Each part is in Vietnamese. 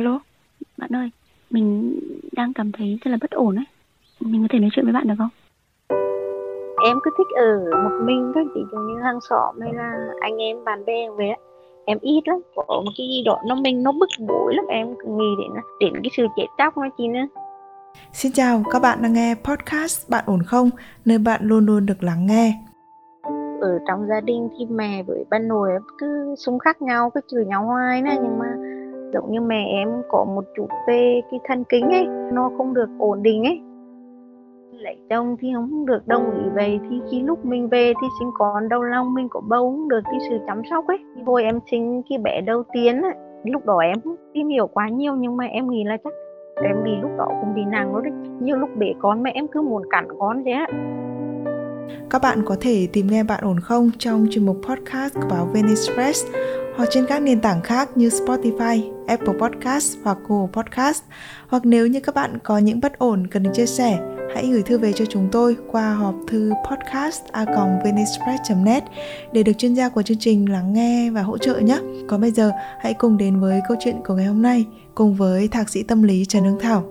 Alo, bạn ơi, mình đang cảm thấy rất là bất ổn ấy. Mình có thể nói chuyện với bạn được không? em cứ thích ở một mình thôi ví dụ như hàng xóm hay là anh em bạn bè về em ít lắm có một cái gì đó nó mình nó bức bối lắm em cứ nghĩ đến đến cái sự chết chóc nó chi nữa Xin chào, các bạn đang nghe podcast Bạn ổn không? Nơi bạn luôn luôn được lắng nghe. ở trong gia đình thì mẹ với bà nội cứ xung khắc nhau cứ chửi nhau hoài nè nhưng mà giống như mẹ em có một chút về cái thần kinh ấy nó không được ổn định ấy. Lấy chồng thì không được đồng ý về thì khi lúc mình về thì sinh con đau lòng mình có bầu không được cái sự chăm sóc ấy. Hồi em sinh cái bé đầu tiên ấy, lúc đó em tìm hiểu quá nhiều nhưng mà em nghĩ là chắc em bị lúc đó cũng bị nặng rồi đấy. Nhiều lúc bể con mẹ em cứ muốn cản con thế á. Các bạn có thể tìm nghe Bạn ổn không trong chuyên mục podcast của báo Venice Press hoặc trên các nền tảng khác như Spotify, Apple Podcast hoặc Google Podcast. Hoặc nếu như các bạn có những bất ổn cần được chia sẻ, hãy gửi thư về cho chúng tôi qua hộp thư podcast net để được chuyên gia của chương trình lắng nghe và hỗ trợ nhé. Còn bây giờ, hãy cùng đến với câu chuyện của ngày hôm nay cùng với thạc sĩ tâm lý Trần Hương Thảo.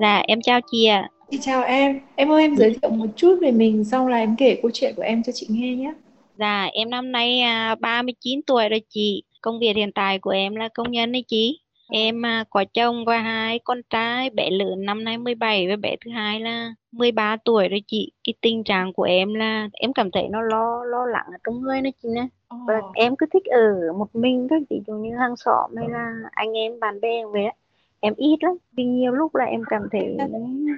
dạ em chào chị ạ Chị chào em, em ơi em giới thiệu một chút về mình xong là em kể câu chuyện của em cho chị nghe nhé. Dạ em năm nay à, 39 tuổi rồi chị công việc hiện tại của em là công nhân đấy chị Em à, có chồng và hai con trai, bé lớn năm nay 17 và bé thứ hai là 13 tuổi rồi chị. Cái tình trạng của em là em cảm thấy nó lo lo lắng ở trong người đó chị nè. Và Ồ, em cứ thích ở một mình thôi, ví dụ như hàng xóm hay là anh em bạn bè về á. Em ít lắm, vì nhiều lúc là em cảm thấy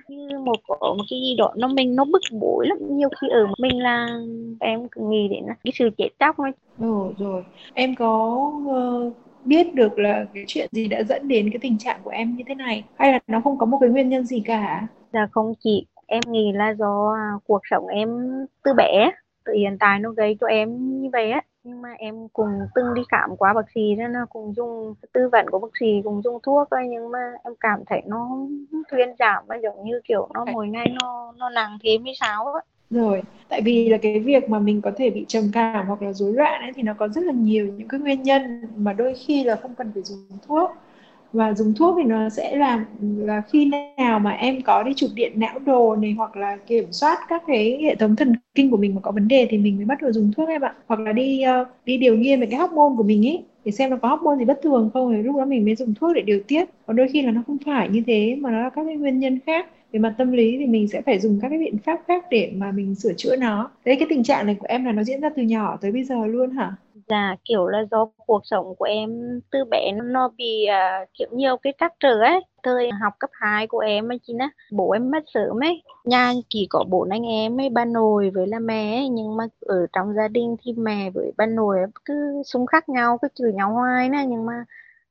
như một có một cái gì đó nó mình nó bức bối lắm. Nhiều khi ở mình là em cứ nghĩ đến cái sự chết chóc nó Ồ, rồi. Em có ờ, biết được là cái chuyện gì đã dẫn đến cái tình trạng của em như thế này hay là nó không có một cái nguyên nhân gì cả? Dạ không chị, em nghĩ là do à, cuộc sống em từ bé, từ hiện tại nó gây cho em như vậy á. Nhưng mà em cùng từng đi khám qua bác sĩ nên là cùng dùng tư vấn của bác sĩ cùng dùng thuốc thôi nhưng mà em cảm thấy nó không thuyên giảm và giống như kiểu nó mỗi ngày nó nó nặng thêm hay sao á. Rồi, tại vì là cái việc mà mình có thể bị trầm cảm hoặc là rối loạn ấy thì nó có rất là nhiều những cái nguyên nhân mà đôi khi là không cần phải dùng thuốc. Và dùng thuốc thì nó sẽ làm là khi nào mà em có đi chụp điện não đồ này hoặc là kiểm soát các cái hệ thống thần kinh của mình mà có vấn đề thì mình mới bắt đầu dùng thuốc em ạ. Hoặc là đi uh, đi điều nghiên về cái hormone của mình ấy để xem nó có hormone gì bất thường không thì lúc đó mình mới dùng thuốc để điều tiết. Còn đôi khi là nó không phải như thế mà nó là các cái nguyên nhân khác về mặt tâm lý thì mình sẽ phải dùng các cái biện pháp khác để mà mình sửa chữa nó. đấy cái tình trạng này của em là nó diễn ra từ nhỏ tới bây giờ luôn hả? Dạ kiểu là do cuộc sống của em từ bé nó bị à, kiểu nhiều cái trắc trở ấy. Thời học cấp 2 của em ấy chị á, bố em mất sớm ấy. Nhà chỉ có bốn anh em ấy, ba nội với là mẹ ấy. Nhưng mà ở trong gia đình thì mẹ với ba nội cứ xung khắc nhau, cứ chửi nhau hoài nè. Nhưng mà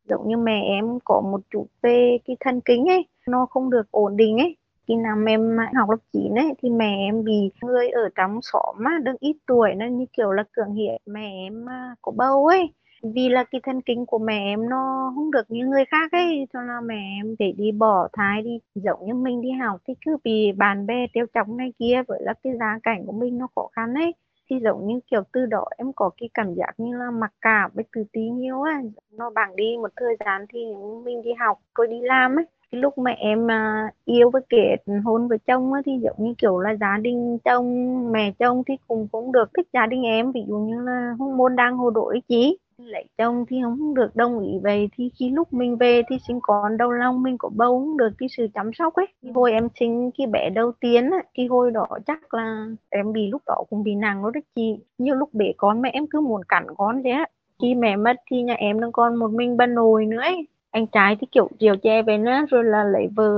giống như mẹ em có một chút về cái thần kinh ấy, nó không được ổn định ấy. Khi nào em học lớp 9 ấy thì mẹ em bị người ở trong xóm á, đương ít tuổi nên như kiểu là cường hiện mẹ em à, có bầu ấy. Vì là cái thần kinh của mẹ em nó không được như người khác ấy cho nên mẹ em để đi bỏ thai đi giống như mình đi học thì cứ bị bạn bè tiêu chọc này kia với là cái gia cảnh của mình nó khó khăn ấy thì giống như kiểu từ đó em có cái cảm giác như là mặc cảm với tự ti nhiều á nó bằng đi một thời gian thì mình đi học rồi đi làm ấy cái lúc mà em à, yêu với kết hôn với chồng á, thì giống như kiểu là gia đình chồng mẹ chồng thì cũng cũng được thích gia đình em. Ví dụ như là không môn đang hồ đổi ý chí lấy chồng thì không được đồng ý. Về thì khi lúc mình về thì sinh con đầu lòng mình có bầu không được cái sự chăm sóc ấy. Cái hồi em sinh cái bé đầu tiên á cái hồi đó chắc là em bị lúc đó cũng bị nặng đó đấy chị. Nhiều lúc bể con mẹ em cứ muốn cắn con thế á. Khi mẹ mất thì nhà em đang còn một mình bà nội nữa ấy anh trai thì kiểu chiều che về nữa rồi là lấy vợ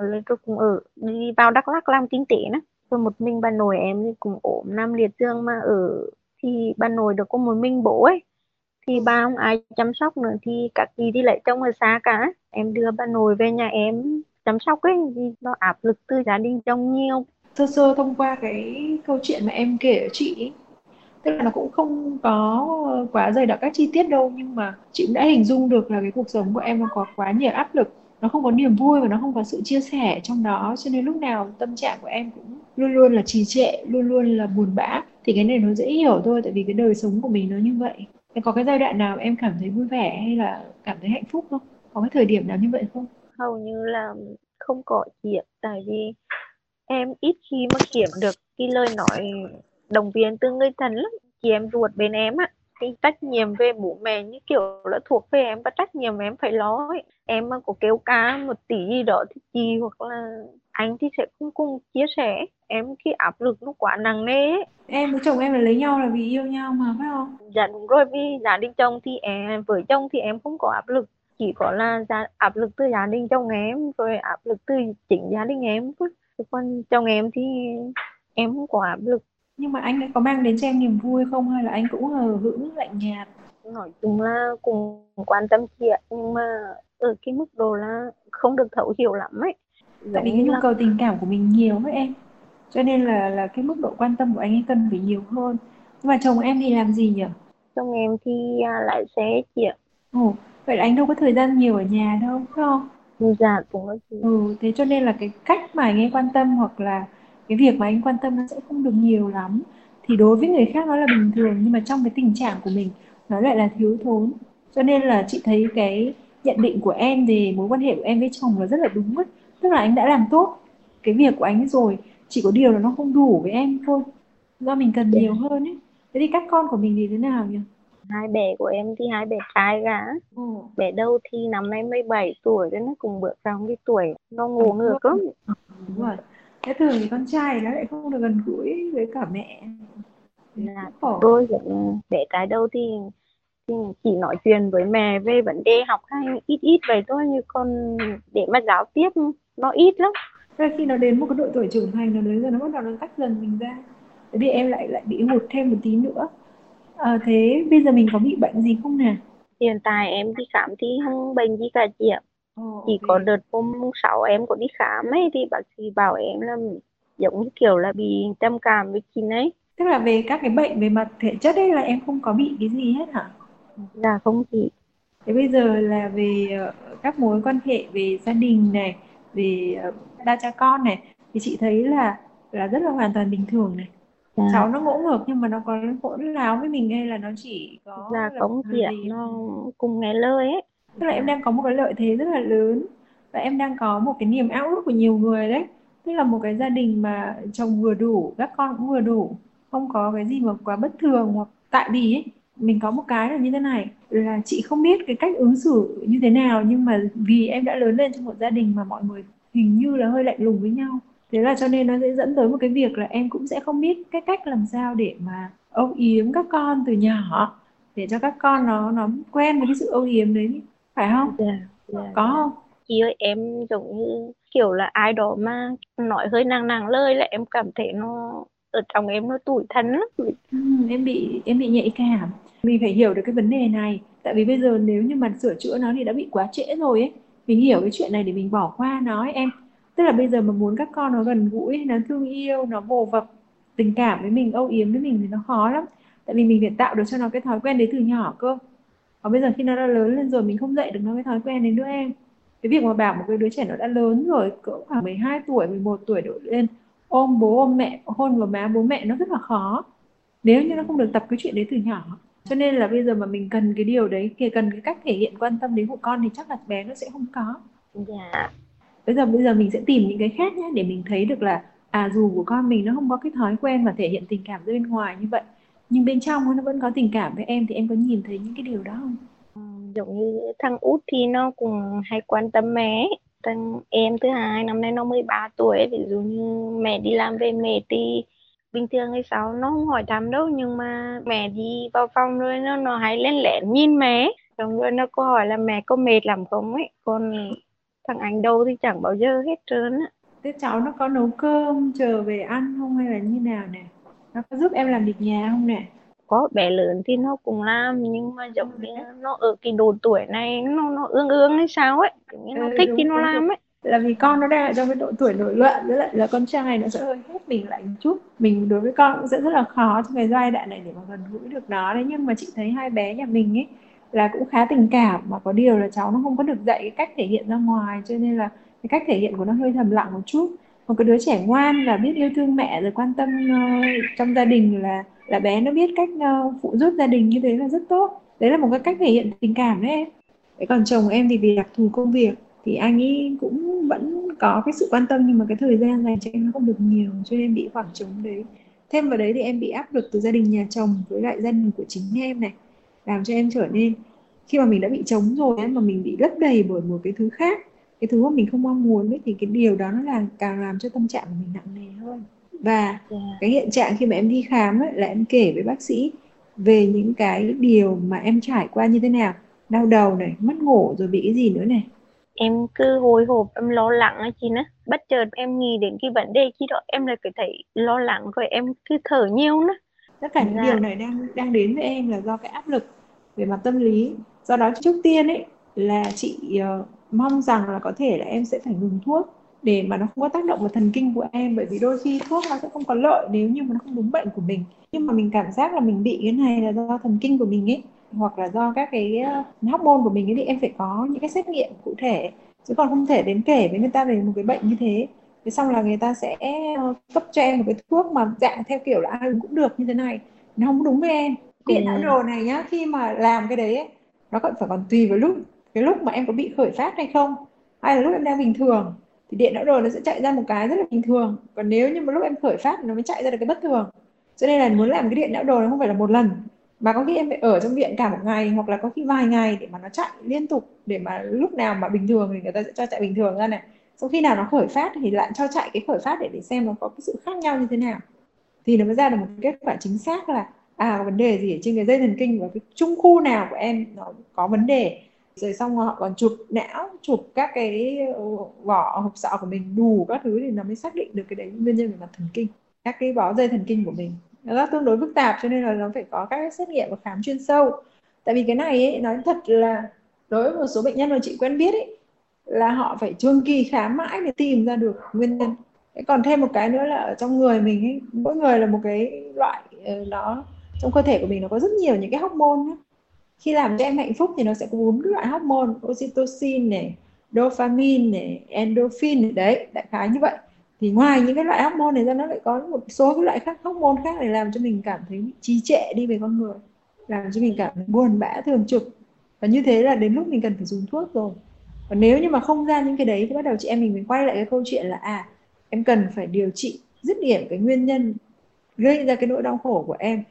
rồi cũng ở đi vào Đắk Lắk làm kinh tế nữa rồi một mình bà nội em thì cũng ốm nằm liệt giường mà ở thì bà nội được có một mình bố ấy. Thì ba không ai chăm sóc nữa thì các chị đi lấy chồng ở xa cả. Em đưa bà nội về nhà em chăm sóc ấy thì nó áp lực từ gia đình chồng nhiều. Sơ sơ thông qua cái câu chuyện mà em kể ở chị ấy, tức là nó cũng không có quá dày đặc các chi tiết đâu, nhưng mà chị cũng đã hình dung được là cái cuộc sống của em nó có quá nhiều áp lực nó không có niềm vui và nó không có sự chia sẻ trong đó, cho nên lúc nào tâm trạng của em cũng luôn luôn là trì trệ, luôn luôn là buồn bã thì cái này nó dễ hiểu thôi, tại vì cái đời sống của mình nó như vậy em có cái giai đoạn nào em cảm thấy vui vẻ hay là cảm thấy hạnh phúc không? Có cái thời điểm nào như vậy không? hầu như là không có chuyện, tại vì em ít khi mà kiểm được cái lời nói động viên từ người thân lắm chị em ruột bên em á cái trách nhiệm về bố mẹ như kiểu là thuộc về em và trách nhiệm em phải lo ấy. em mà có kêu ca một tí gì đó thì chị hoặc là anh thì sẽ không cùng chia sẻ em cái áp lực nó quá nặng nề ấy. Em với chồng em là lấy nhau là vì yêu nhau mà phải không? dạ đúng rồi vì gia đình chồng thì em với chồng thì em không có áp lực chỉ có là gia, áp lực từ gia đình chồng em rồi áp lực từ chính gia đình em thôi còn chồng em thì em không có áp lực Nhưng mà anh ấy có mang đến cho em niềm vui không hay là anh cũng hờ hững lạnh nhạt? nói chung là cũng quan tâm chị ạ nhưng mà ở cái mức độ là không được thấu hiểu lắm ấy Tại vì cái nhu cầu tình cảm của mình nhiều với em. Cho nên là là cái mức độ quan tâm của anh ấy cần phải nhiều hơn. Nhưng mà chồng em thì làm gì nhỉ? chồng em thì à, lái xe chị ạ Ồ, vậy là anh đâu có thời gian nhiều ở nhà đâu, phải không? dạ cũng là chị Ừ, thế cho nên là cái cách mà anh ấy quan tâm hoặc là cái việc mà anh quan tâm nó sẽ không được nhiều lắm. Thì đối với người khác nó là bình thường nhưng mà trong cái tình trạng của mình nó lại là thiếu thốn. Cho nên là chị thấy cái nhận định của em về mối quan hệ của em với chồng là rất là đúng ấy. Tức là anh đã làm tốt cái việc của anh rồi, chỉ có điều là nó không đủ với em thôi. Do mình cần nhiều hơn ấy. Thế thì các con của mình thì thế nào nhỉ? hai bé của em thì hai bé trai cả bé đầu thì năm nay 17 tuổi cho nó cùng bước vào cái tuổi nó ngủ ngược lắm đúng rồi. Thế thường thì con trai nó lại không được gần gũi với cả mẹ. Là khổ. tôi cũng bé trai đầu thì, thì chỉ nói chuyện với mẹ về vấn đề học hay ít ít vậy thôi nhưng còn để mà giao tiếp nó ít lắm. Thế khi nó đến một cái độ tuổi trưởng thành nó đến giờ nó bắt đầu nó tách dần mình ra. Thế thì em lại lại bị hụt thêm một tí nữa. À, thế bây giờ mình có bị bệnh gì không nè? Hiện tại em đi khám thì không bệnh gì cả chị ạ Ồ, chỉ ok. có đợt hôm sáu em có đi khám ấy thì bác sĩ bảo em là giống như kiểu là bị trầm cảm với chị ấy. Tức là về các cái bệnh về mặt thể chất ấy là em không có bị cái gì hết hả? Là không chị. Thế bây giờ là về ờ, các mối quan hệ về gia đình này về ờ, ba cha con này thì chị thấy là là rất là hoàn toàn bình thường này. Dạ. cháu nó ngỗ ngược nhưng mà nó có hỗn láo với mình hay là nó chỉ có là là không chị ạ gì? nó cùng nghe lời ấy Tức là em đang có một cái lợi thế rất là lớn và em đang có một cái niềm ao ước của nhiều người đấy. Tức là một cái gia đình mà chồng vừa đủ, các con cũng vừa đủ, không có cái gì mà quá bất thường hoặc tại vì ấy, mình có một cái là như thế này là chị không biết cái cách ứng xử như thế nào nhưng mà vì em đã lớn lên trong một gia đình mà mọi người hình như là hơi lạnh lùng với nhau. Thế là cho nên nó sẽ dẫn tới một cái việc là em cũng sẽ không biết cái cách làm sao để mà âu yếm các con từ nhỏ để cho các con nó nó quen với cái sự âu yếm đấy phải không? Dạ dạ có không? Chị ơi em giống như kiểu là ai đó mà nói hơi nặng nặng lời là em cảm thấy nó ở trong em nó tủi thân lắm. Ừ, em bị em bị nhạy cảm. Mình phải hiểu được cái vấn đề này. Tại vì bây giờ nếu như mà sửa chữa nó thì đã bị quá trễ rồi ấy. Mình hiểu cái chuyện này để mình bỏ qua nó ấy, em. Tức là bây giờ mà muốn các con nó gần gũi nó thương yêu nó vồ vập tình cảm với mình âu yếm với mình thì nó khó lắm. Tại vì mình phải tạo được cho nó cái thói quen đấy từ nhỏ cơ còn bây giờ khi nó đã lớn lên rồi mình không dạy được nó cái thói quen đấy nữa em. Cái việc mà bảo một cái đứa trẻ nó đã lớn rồi cỡ khoảng 12 tuổi 11 tuổi đổ lên ôm bố ôm mẹ hôn vào má bố mẹ nó rất là khó. Nếu như nó không được tập cái chuyện đấy từ nhỏ. Cho nên là bây giờ mà mình cần cái điều đấy kể cần cái cách thể hiện quan tâm đến của con thì chắc là bé nó sẽ không có. Dạ. Bây giờ bây giờ mình sẽ tìm những cái khác nhé để mình thấy được là à dù của con mình nó không có cái thói quen mà thể hiện tình cảm ra bên ngoài như vậy nhưng bên trong nó vẫn có tình cảm với em thì em có nhìn thấy những cái điều đó không? Ừ, giống như thằng út thì nó cũng hay quan tâm mẹ. Thằng em thứ hai năm nay nó 13 tuổi ấy. ví dụ như mẹ đi làm về mệt thì bình thường hay sao nó không hỏi thăm đâu nhưng mà mẹ đi vào phòng rồi nó nó hay lên lén nhìn mẹ. Xong rồi nó có hỏi là mẹ có mệt lắm không ấy. Còn thằng anh đâu thì chẳng bao giờ hết trơn á. Thế cháu nó có nấu cơm chờ về ăn không hay là như nào nè nó có giúp em làm việc nhà không nè? Có bé lớn thì nó cũng làm nhưng mà giống như nó ở cái độ tuổi này nó nó ương ương hay sao ấy Kiểu như nó Ừ, thích đúng, thì nó đúng, làm đúng. ấy. Là vì con nó đang ở trong cái độ tuổi nổi loạn với lại là con trai nó sẽ hơi hết mình lại một chút. Mình đối với con cũng sẽ rất là khó trong cái giai đoạn này để mà gần gũi được nó. Đấy nhưng mà chị thấy hai bé nhà mình ấy là cũng khá tình cảm mà có điều là cháu nó không có được dạy cái cách thể hiện ra ngoài cho nên là cái cách thể hiện của nó hơi thầm lặng một chút một cái đứa trẻ ngoan và biết yêu thương mẹ rồi quan tâm uh, trong gia đình là là bé nó biết cách uh, phụ giúp gia đình như thế là rất tốt. Đấy là một cái cách thể hiện tình cảm đấy em. Đấy còn chồng em thì vì đặc thù công việc thì anh ấy cũng vẫn có cái sự quan tâm nhưng mà cái thời gian dành cho em nó không được nhiều cho nên em bị khoảng trống đấy. Thêm vào đấy thì em bị áp lực từ gia đình nhà chồng với lại gia đình của chính em này làm cho em trở nên khi mà mình đã bị trống rồi ấy, mà mình bị lấp đầy bởi một cái thứ khác cái thứ mà mình không mong muốn ấy, thì cái điều đó nó là càng làm cho tâm trạng của mình nặng nề hơn và yeah. Dạ. cái hiện trạng khi mà em đi khám ấy, là em kể với bác sĩ về những cái điều mà em trải qua như thế nào đau đầu này mất ngủ rồi bị cái gì nữa này em cứ hồi hộp em lo lắng ấy chị nữa bất chợt em nghĩ đến cái vấn đề khi đó em lại phải thấy lo lắng rồi em cứ thở nhiều nữa tất cả những dạ. điều này đang đang đến với em là do cái áp lực về mặt tâm lý do đó trước tiên ấy là chị uh, mong rằng là có thể là em sẽ phải ngừng thuốc để mà nó không có tác động vào thần kinh của em. Bởi vì đôi khi thuốc nó sẽ không có lợi nếu như mà nó không đúng bệnh của mình. Nhưng mà mình cảm giác là mình bị cái này là do thần kinh của mình ấy hoặc là do các cái uh, hormone của mình ấy thì em phải có những cái xét nghiệm cụ thể. Chứ còn không thể đến kể với người ta về một cái bệnh như thế. Thế xong là người ta sẽ ờ, cấp cho em một cái thuốc mà dạng theo kiểu là ai cũng được như thế này. Nó không đúng với em. Điện não ừ. đồ này nhá khi mà làm cái đấy ấy, nó còn phải còn tùy vào lúc cái lúc mà em có bị khởi phát hay không, hay là lúc em đang bình thường, thì điện não đồ nó sẽ chạy ra một cái rất là bình thường. Còn nếu như mà lúc em khởi phát nó mới chạy ra được cái bất thường. Cho nên là muốn làm cái điện não đồ nó không phải là một lần, mà có khi em phải ở trong viện cả một ngày hoặc là có khi vài ngày để mà nó chạy liên tục, để mà lúc nào mà bình thường thì người ta sẽ cho chạy bình thường ra này. Sau khi nào nó khởi phát thì lại cho chạy cái khởi phát để để xem nó có cái sự khác nhau như thế nào. Thì nó mới ra được một kết quả chính xác là à vấn đề gì ở trên cái dây thần kinh và cái trung khu nào của em nó có vấn đề rồi xong họ còn chụp não chụp các cái ờ, vỏ hộp sọ của mình đủ các thứ thì nó mới xác định được cái đấy nguyên nhân về mặt thần kinh các cái bó dây thần kinh của mình. Nó tương đối phức tạp cho nên là nó phải có các xét nghiệm và khám chuyên sâu. Tại vì cái này ấy, nói thật là đối với một số bệnh nhân mà chị quen biết ấy là họ phải trường kỳ khám mãi để tìm ra được nguyên nhân. Còn thêm một cái nữa là ở trong người mình ấy, mỗi người là một cái loại ờ, nó trong cơ thể của mình nó có rất nhiều những cái hormone ấy khi làm cho em hạnh phúc thì nó sẽ có bốn loại hormone, oxytocin này, dopamine này, endorphin này, đấy, đại khái như vậy. Thì ngoài những cái loại hormone này ra, nó lại có một số cái loại khác, hormone khác để làm cho mình cảm thấy trì trệ đi về con người, làm cho mình cảm thấy buồn bã, thường trực. Và như thế là đến lúc mình cần phải dùng thuốc rồi. Và nếu như mà không ra những cái đấy thì bắt đầu chị em mình mới quay lại cái câu chuyện là à em cần phải điều trị, dứt điểm cái nguyên nhân gây ra cái nỗi đau khổ của em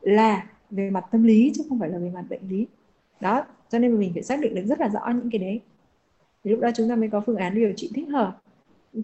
là về mặt tâm lý chứ không phải là về mặt bệnh lý. Đó cho nên mình phải xác định được rất là rõ những cái đấy. Thì lúc đó chúng ta mới có phương án điều trị thích hợp.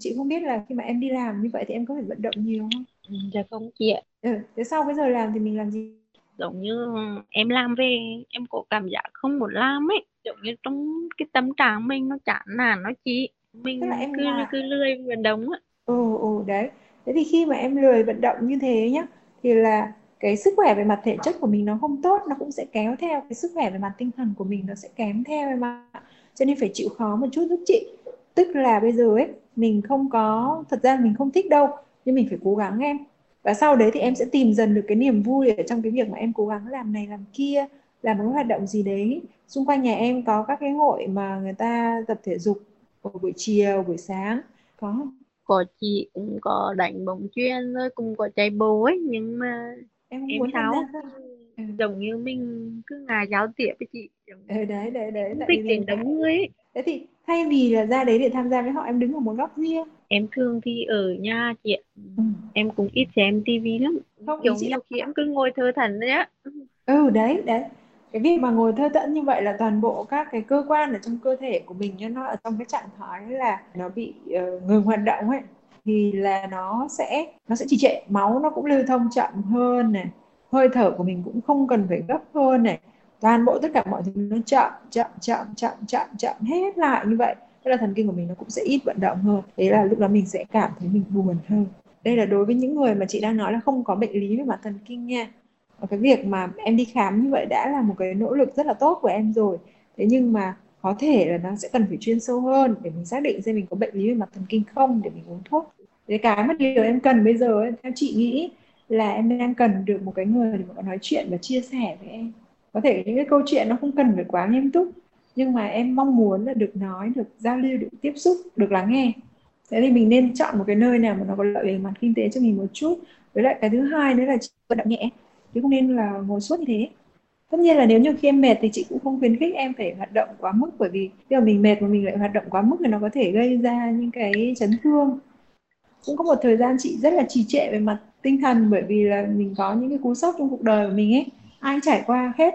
Chị không biết là khi mà em đi làm như vậy thì em có phải vận động nhiều không? Ừ, dạ không chị ạ. Ừ, thế sau cái giờ làm thì mình làm gì? Giống như em làm về em có cảm giác không muốn làm ấy. Giống như trong cái tâm trạng mình nó chán nản nó chị. Mình Tức là em cứ là... cứ lười vận động á. Ồ ồ đấy. Thế thì khi mà em lười vận động như thế nhá thì là cái sức khỏe về mặt thể chất của mình nó không tốt, nó cũng sẽ kéo theo cái sức khỏe về mặt tinh thần của mình, nó sẽ kém theo em ạ. Cho nên phải chịu khó một chút giúp chị. Tức là bây giờ ấy, mình không có, thật ra mình không thích đâu, nhưng mình phải cố gắng em. Và sau đấy thì em sẽ tìm dần được cái niềm vui ở trong cái việc mà em cố gắng làm này, làm kia, làm một hoạt động gì đấy. Xung quanh nhà em có các cái hội mà người ta tập thể dục buổi chiều, buổi sáng. Có có chị cũng có đánh bóng chuyền rồi, cũng có chạy bộ ấy, nhưng mà em, em muốn sao ừ. giống như mình cứ ngà giáo tiếp với chị ừ, đấy đấy đấy thích đến đông người ấy. thế thì thay vì là ra đấy để tham gia với họ em đứng ở một góc riêng. Em thường thì ở nhà chị ạ. Ừ. em cũng ít xem tivi lắm. Không kiểu nhiều khi em cứ ngồi thơ thần đấy á ừ đấy đấy. Cái việc mà ngồi thơ tẫn như vậy là toàn bộ các cái cơ quan ở trong cơ thể của mình nó ở trong cái trạng thái là nó bị uh, ngừng hoạt động ấy thì là nó sẽ nó sẽ trì trệ. Máu nó cũng lưu thông chậm hơn này. Hơi thở của mình cũng không cần phải gấp hơn này. Toàn bộ tất cả mọi thứ nó chậm chậm chậm chậm chậm chậm hết lại như vậy. Tức là thần kinh của mình nó cũng sẽ ít vận động hơn. Thế là lúc đó mình sẽ cảm thấy mình buồn hơn. Đây là đối với những người mà chị đang nói là không có bệnh lý về mặt thần kinh nha. Và cái việc mà em đi khám như vậy đã là một cái nỗ lực rất là tốt của em rồi. Thế nhưng mà có thể là nó sẽ cần phải chuyên sâu hơn để mình xác định xem mình có bệnh lý về mặt thần kinh không, để mình uống thuốc. Cái cái mà điều em cần bây giờ theo chị nghĩ là em đang cần được một cái người để mà nói chuyện và chia sẻ với em. Có thể những cái câu chuyện nó không cần phải quá nghiêm túc, nhưng mà em mong muốn là được nói, được giao lưu, được tiếp xúc, được lắng nghe. Thế thì mình nên chọn một cái nơi nào mà nó có lợi về mặt kinh tế cho mình một chút. Với lại cái thứ hai nữa là vận động nhẹ, chứ không nên là ngồi suốt như thế tất nhiên là nếu như khi em mệt thì chị cũng không khuyến khích em phải hoạt động quá mức, bởi vì khi mà mình mệt mà mình lại hoạt động quá mức thì nó có thể gây ra những cái chấn thương. Cũng có một thời gian chị rất là trì trệ về mặt tinh thần, bởi vì là mình có những cái cú sốc trong cuộc đời của mình ấy, ai trải qua hết.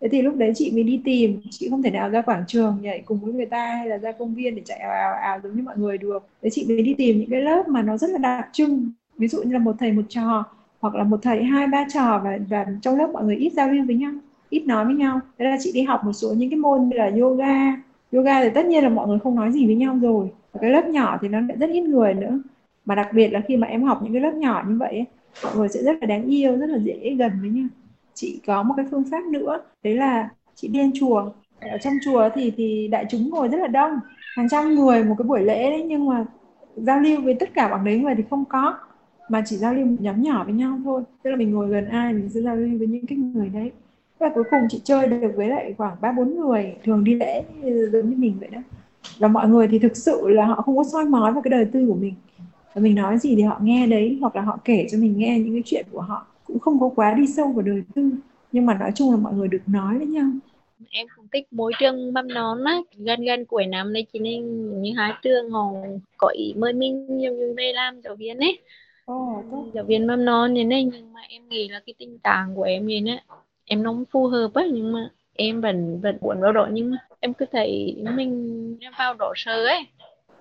Thế thì lúc đấy chị mới đi tìm, chị không thể nào ra quảng trường nhảy cùng với người ta hay là ra công viên để chạy ào ào ào giống như mọi người được. Thế chị mới đi tìm những cái lớp mà nó rất là đặc trưng. Ví dụ như là một thầy một trò hoặc là một thầy hai, ba trò và và trong lớp mọi người ít giao lưu với nhau ít nói với nhau. Thế là chị đi học một số những cái môn như là yoga. Yoga thì tất nhiên là mọi người không nói gì với nhau rồi. Và cái lớp nhỏ thì nó lại rất ít người nữa. Mà đặc biệt là khi mà em học những cái lớp nhỏ như vậy mọi người sẽ rất là đáng yêu, rất là dễ gần với nhau. Chị có một cái phương pháp nữa, đấy là chị đi lên chùa. Ở trong chùa thì thì đại chúng ngồi rất là đông. Hàng trăm người một cái buổi lễ đấy, nhưng mà giao lưu với tất cả bằng đấy người thì không có. Mà chỉ giao lưu một nhóm nhỏ với nhau thôi. Tức là mình ngồi gần ai mình sẽ giao lưu với những cái người đấy và cuối cùng chị chơi được với lại khoảng ba bốn người thường đi lễ giống như mình vậy đó. Và mọi người thì thực sự là họ không có soi mói vào cái đời tư của mình. Và mình nói gì thì họ nghe đấy hoặc là họ kể cho mình nghe những cái chuyện của họ. Cũng không có quá đi sâu vào đời tư nhưng mà nói chung là mọi người được nói với nhau. Em cũng thích môi trường mầm non á gần gần cuối năm này chỉ nên những hai trường họ có ý mời mình nhiều như về làm giáo viên ấy. Oh, giáo viên mầm non như này nhưng mà em nghĩ là cái tình trạng của em như này em nó phù hợp á, nhưng mà em vẫn vẫn muốn vào đó, nhưng mà em cứ thấy mình vào đó sợ ấy.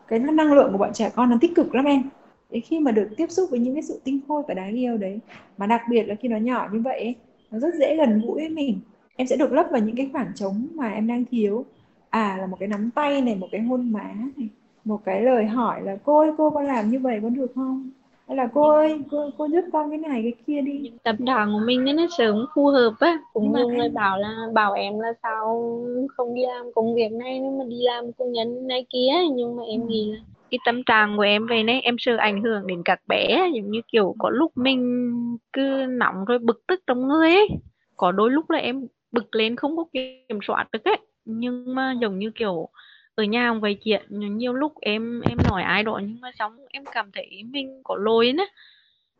Cái năng lượng của bọn trẻ con nó tích cực lắm em. Đến khi mà được tiếp xúc với những cái sự tinh khôi và đáng yêu đấy, mà đặc biệt là khi nó nhỏ như vậy nó rất dễ gần gũi với mình. Em sẽ được lấp vào những cái khoảng trống mà em đang thiếu. À là một cái nắm tay này, một cái hôn má này, một cái lời hỏi là cô ơi, cô con làm như vậy có được không? Hay là cô ơi cô cô giúp con cái này cái kia đi. Tập đoàn của mình nó sớm phù hợp á. Cũng nhiều người bảo là bảo em là sao không đi làm công việc này nhưng mà đi làm công nhân này kia nhưng mà em ừ. nghĩ là cái tâm trạng của em về này em sợ ảnh hưởng đến các bé giống như kiểu có lúc mình cứ nóng rồi bực tức trong người ấy. Có đôi lúc là em bực lên không có kiểm soát được ấy. Nhưng mà giống như kiểu ở nhà không vậy chuyện, nhiều lúc em em nói ai đó nhưng mà xong em cảm thấy mình có lỗi nữa.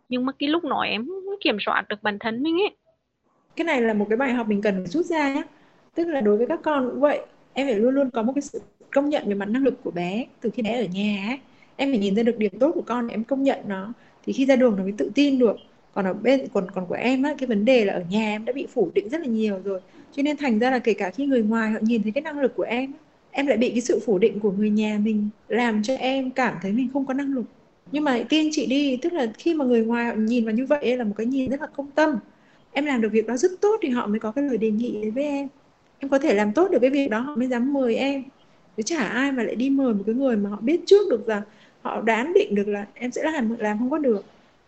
Nhưng mà cái lúc nói em không kiểm soát được bản thân mình ấy. Cái này là một cái bài học mình cần phải rút ra nhé tức là đối với các con cũng vậy, em phải luôn luôn có một cái sự công nhận về mặt năng lực của bé từ khi bé ở nhà ấy. em phải nhìn ra được điểm tốt của con em công nhận nó. Thì khi ra đường nó mới tự tin được. Còn ở bên, còn còn của em á, cái vấn đề là ở nhà em đã bị phủ định rất là nhiều rồi. Cho nên thành ra là kể cả khi người ngoài họ nhìn thấy cái năng lực của em em lại bị cái sự phủ định của người nhà mình làm cho em cảm thấy mình không có năng lực. Nhưng mà tiên chị đi, tức là khi mà người ngoài nhìn vào như vậy là một cái nhìn rất là công tâm. Em làm được việc đó rất tốt thì họ mới có cái lời đề nghị với em. Em có thể làm tốt được cái việc đó, họ mới dám mời em. Chứ chả ai mà lại đi mời một cái người mà họ biết trước được rằng họ đoán định được là em sẽ làm làm không có được.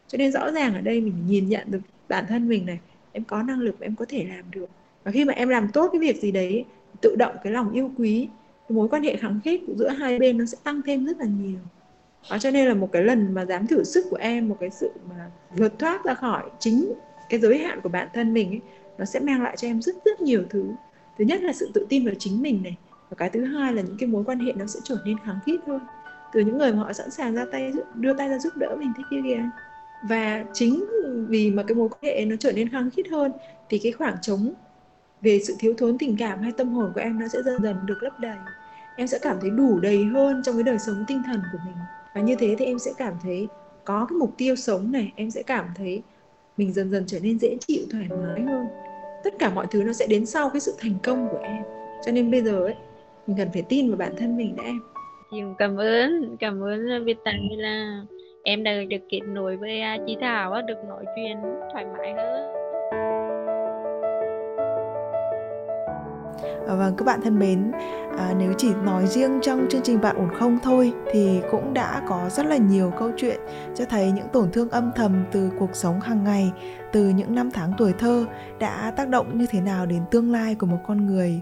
Cho nên rõ ràng ở đây mình nhìn nhận được bản thân mình này, em có năng lực, em có thể làm được. Và khi mà em làm tốt cái việc gì đấy, tự động cái lòng yêu quý mối quan hệ kháng khít giữa hai bên nó sẽ tăng thêm rất là nhiều. Đó cho nên là một cái lần mà dám thử sức của em một cái sự mà vượt thoát ra khỏi chính cái giới hạn của bản thân mình ấy, nó sẽ mang lại cho em rất rất nhiều thứ. Thứ nhất là sự tự tin vào chính mình này và cái thứ hai là những cái mối quan hệ nó sẽ trở nên kháng khít hơn. Từ những người mà họ sẵn sàng ra tay đưa tay ra giúp đỡ mình thế kia kìa. Và chính vì mà cái mối quan hệ nó trở nên khăng khít hơn thì cái khoảng trống về sự thiếu thốn tình cảm hay tâm hồn của em nó sẽ dần dần được lấp đầy em sẽ cảm thấy đủ đầy hơn trong cái đời sống tinh thần của mình. Và như thế thì em sẽ cảm thấy có cái mục tiêu sống này, em sẽ cảm thấy mình dần dần trở nên dễ chịu, thoải mái hơn. Tất cả mọi thứ nó sẽ đến sau cái sự thành công của em. Cho nên bây giờ ấy, mình cần phải tin vào bản thân mình đã em. Cảm ơn cảm ơn à, Việt Tàng là em đã được kết nối với à, chị Thảo được nói chuyện thoải mái hơn. Và các bạn thân mến, à, nếu chỉ nói riêng trong chương trình bạn ổn không thôi thì cũng đã có rất là nhiều câu chuyện cho thấy những tổn thương âm thầm từ cuộc sống hàng ngày, từ những năm tháng tuổi thơ đã tác động như thế nào đến tương lai của một con người.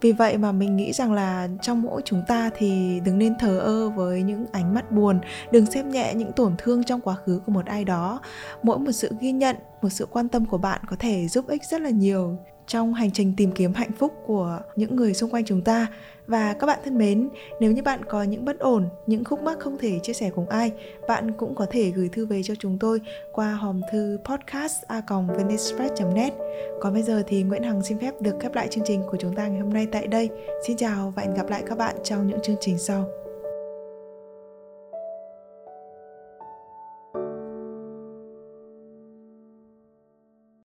Vì vậy mà mình nghĩ rằng là trong mỗi chúng ta thì đừng nên thờ ơ với những ánh mắt buồn đừng xem nhẹ những tổn thương trong quá khứ của một ai đó. Mỗi một sự ghi nhận một sự quan tâm của bạn có thể giúp ích rất là nhiều trong hành trình tìm kiếm hạnh phúc của những người xung quanh chúng ta và các bạn thân mến, nếu như bạn có những bất ổn, những khúc mắc không thể chia sẻ cùng ai, bạn cũng có thể gửi thư về cho chúng tôi qua hòm thư podcast podcast@venicepress.net. Còn bây giờ thì Nguyễn Hằng xin phép được khép lại chương trình của chúng ta ngày hôm nay tại đây. Xin chào và hẹn gặp lại các bạn trong những chương trình sau.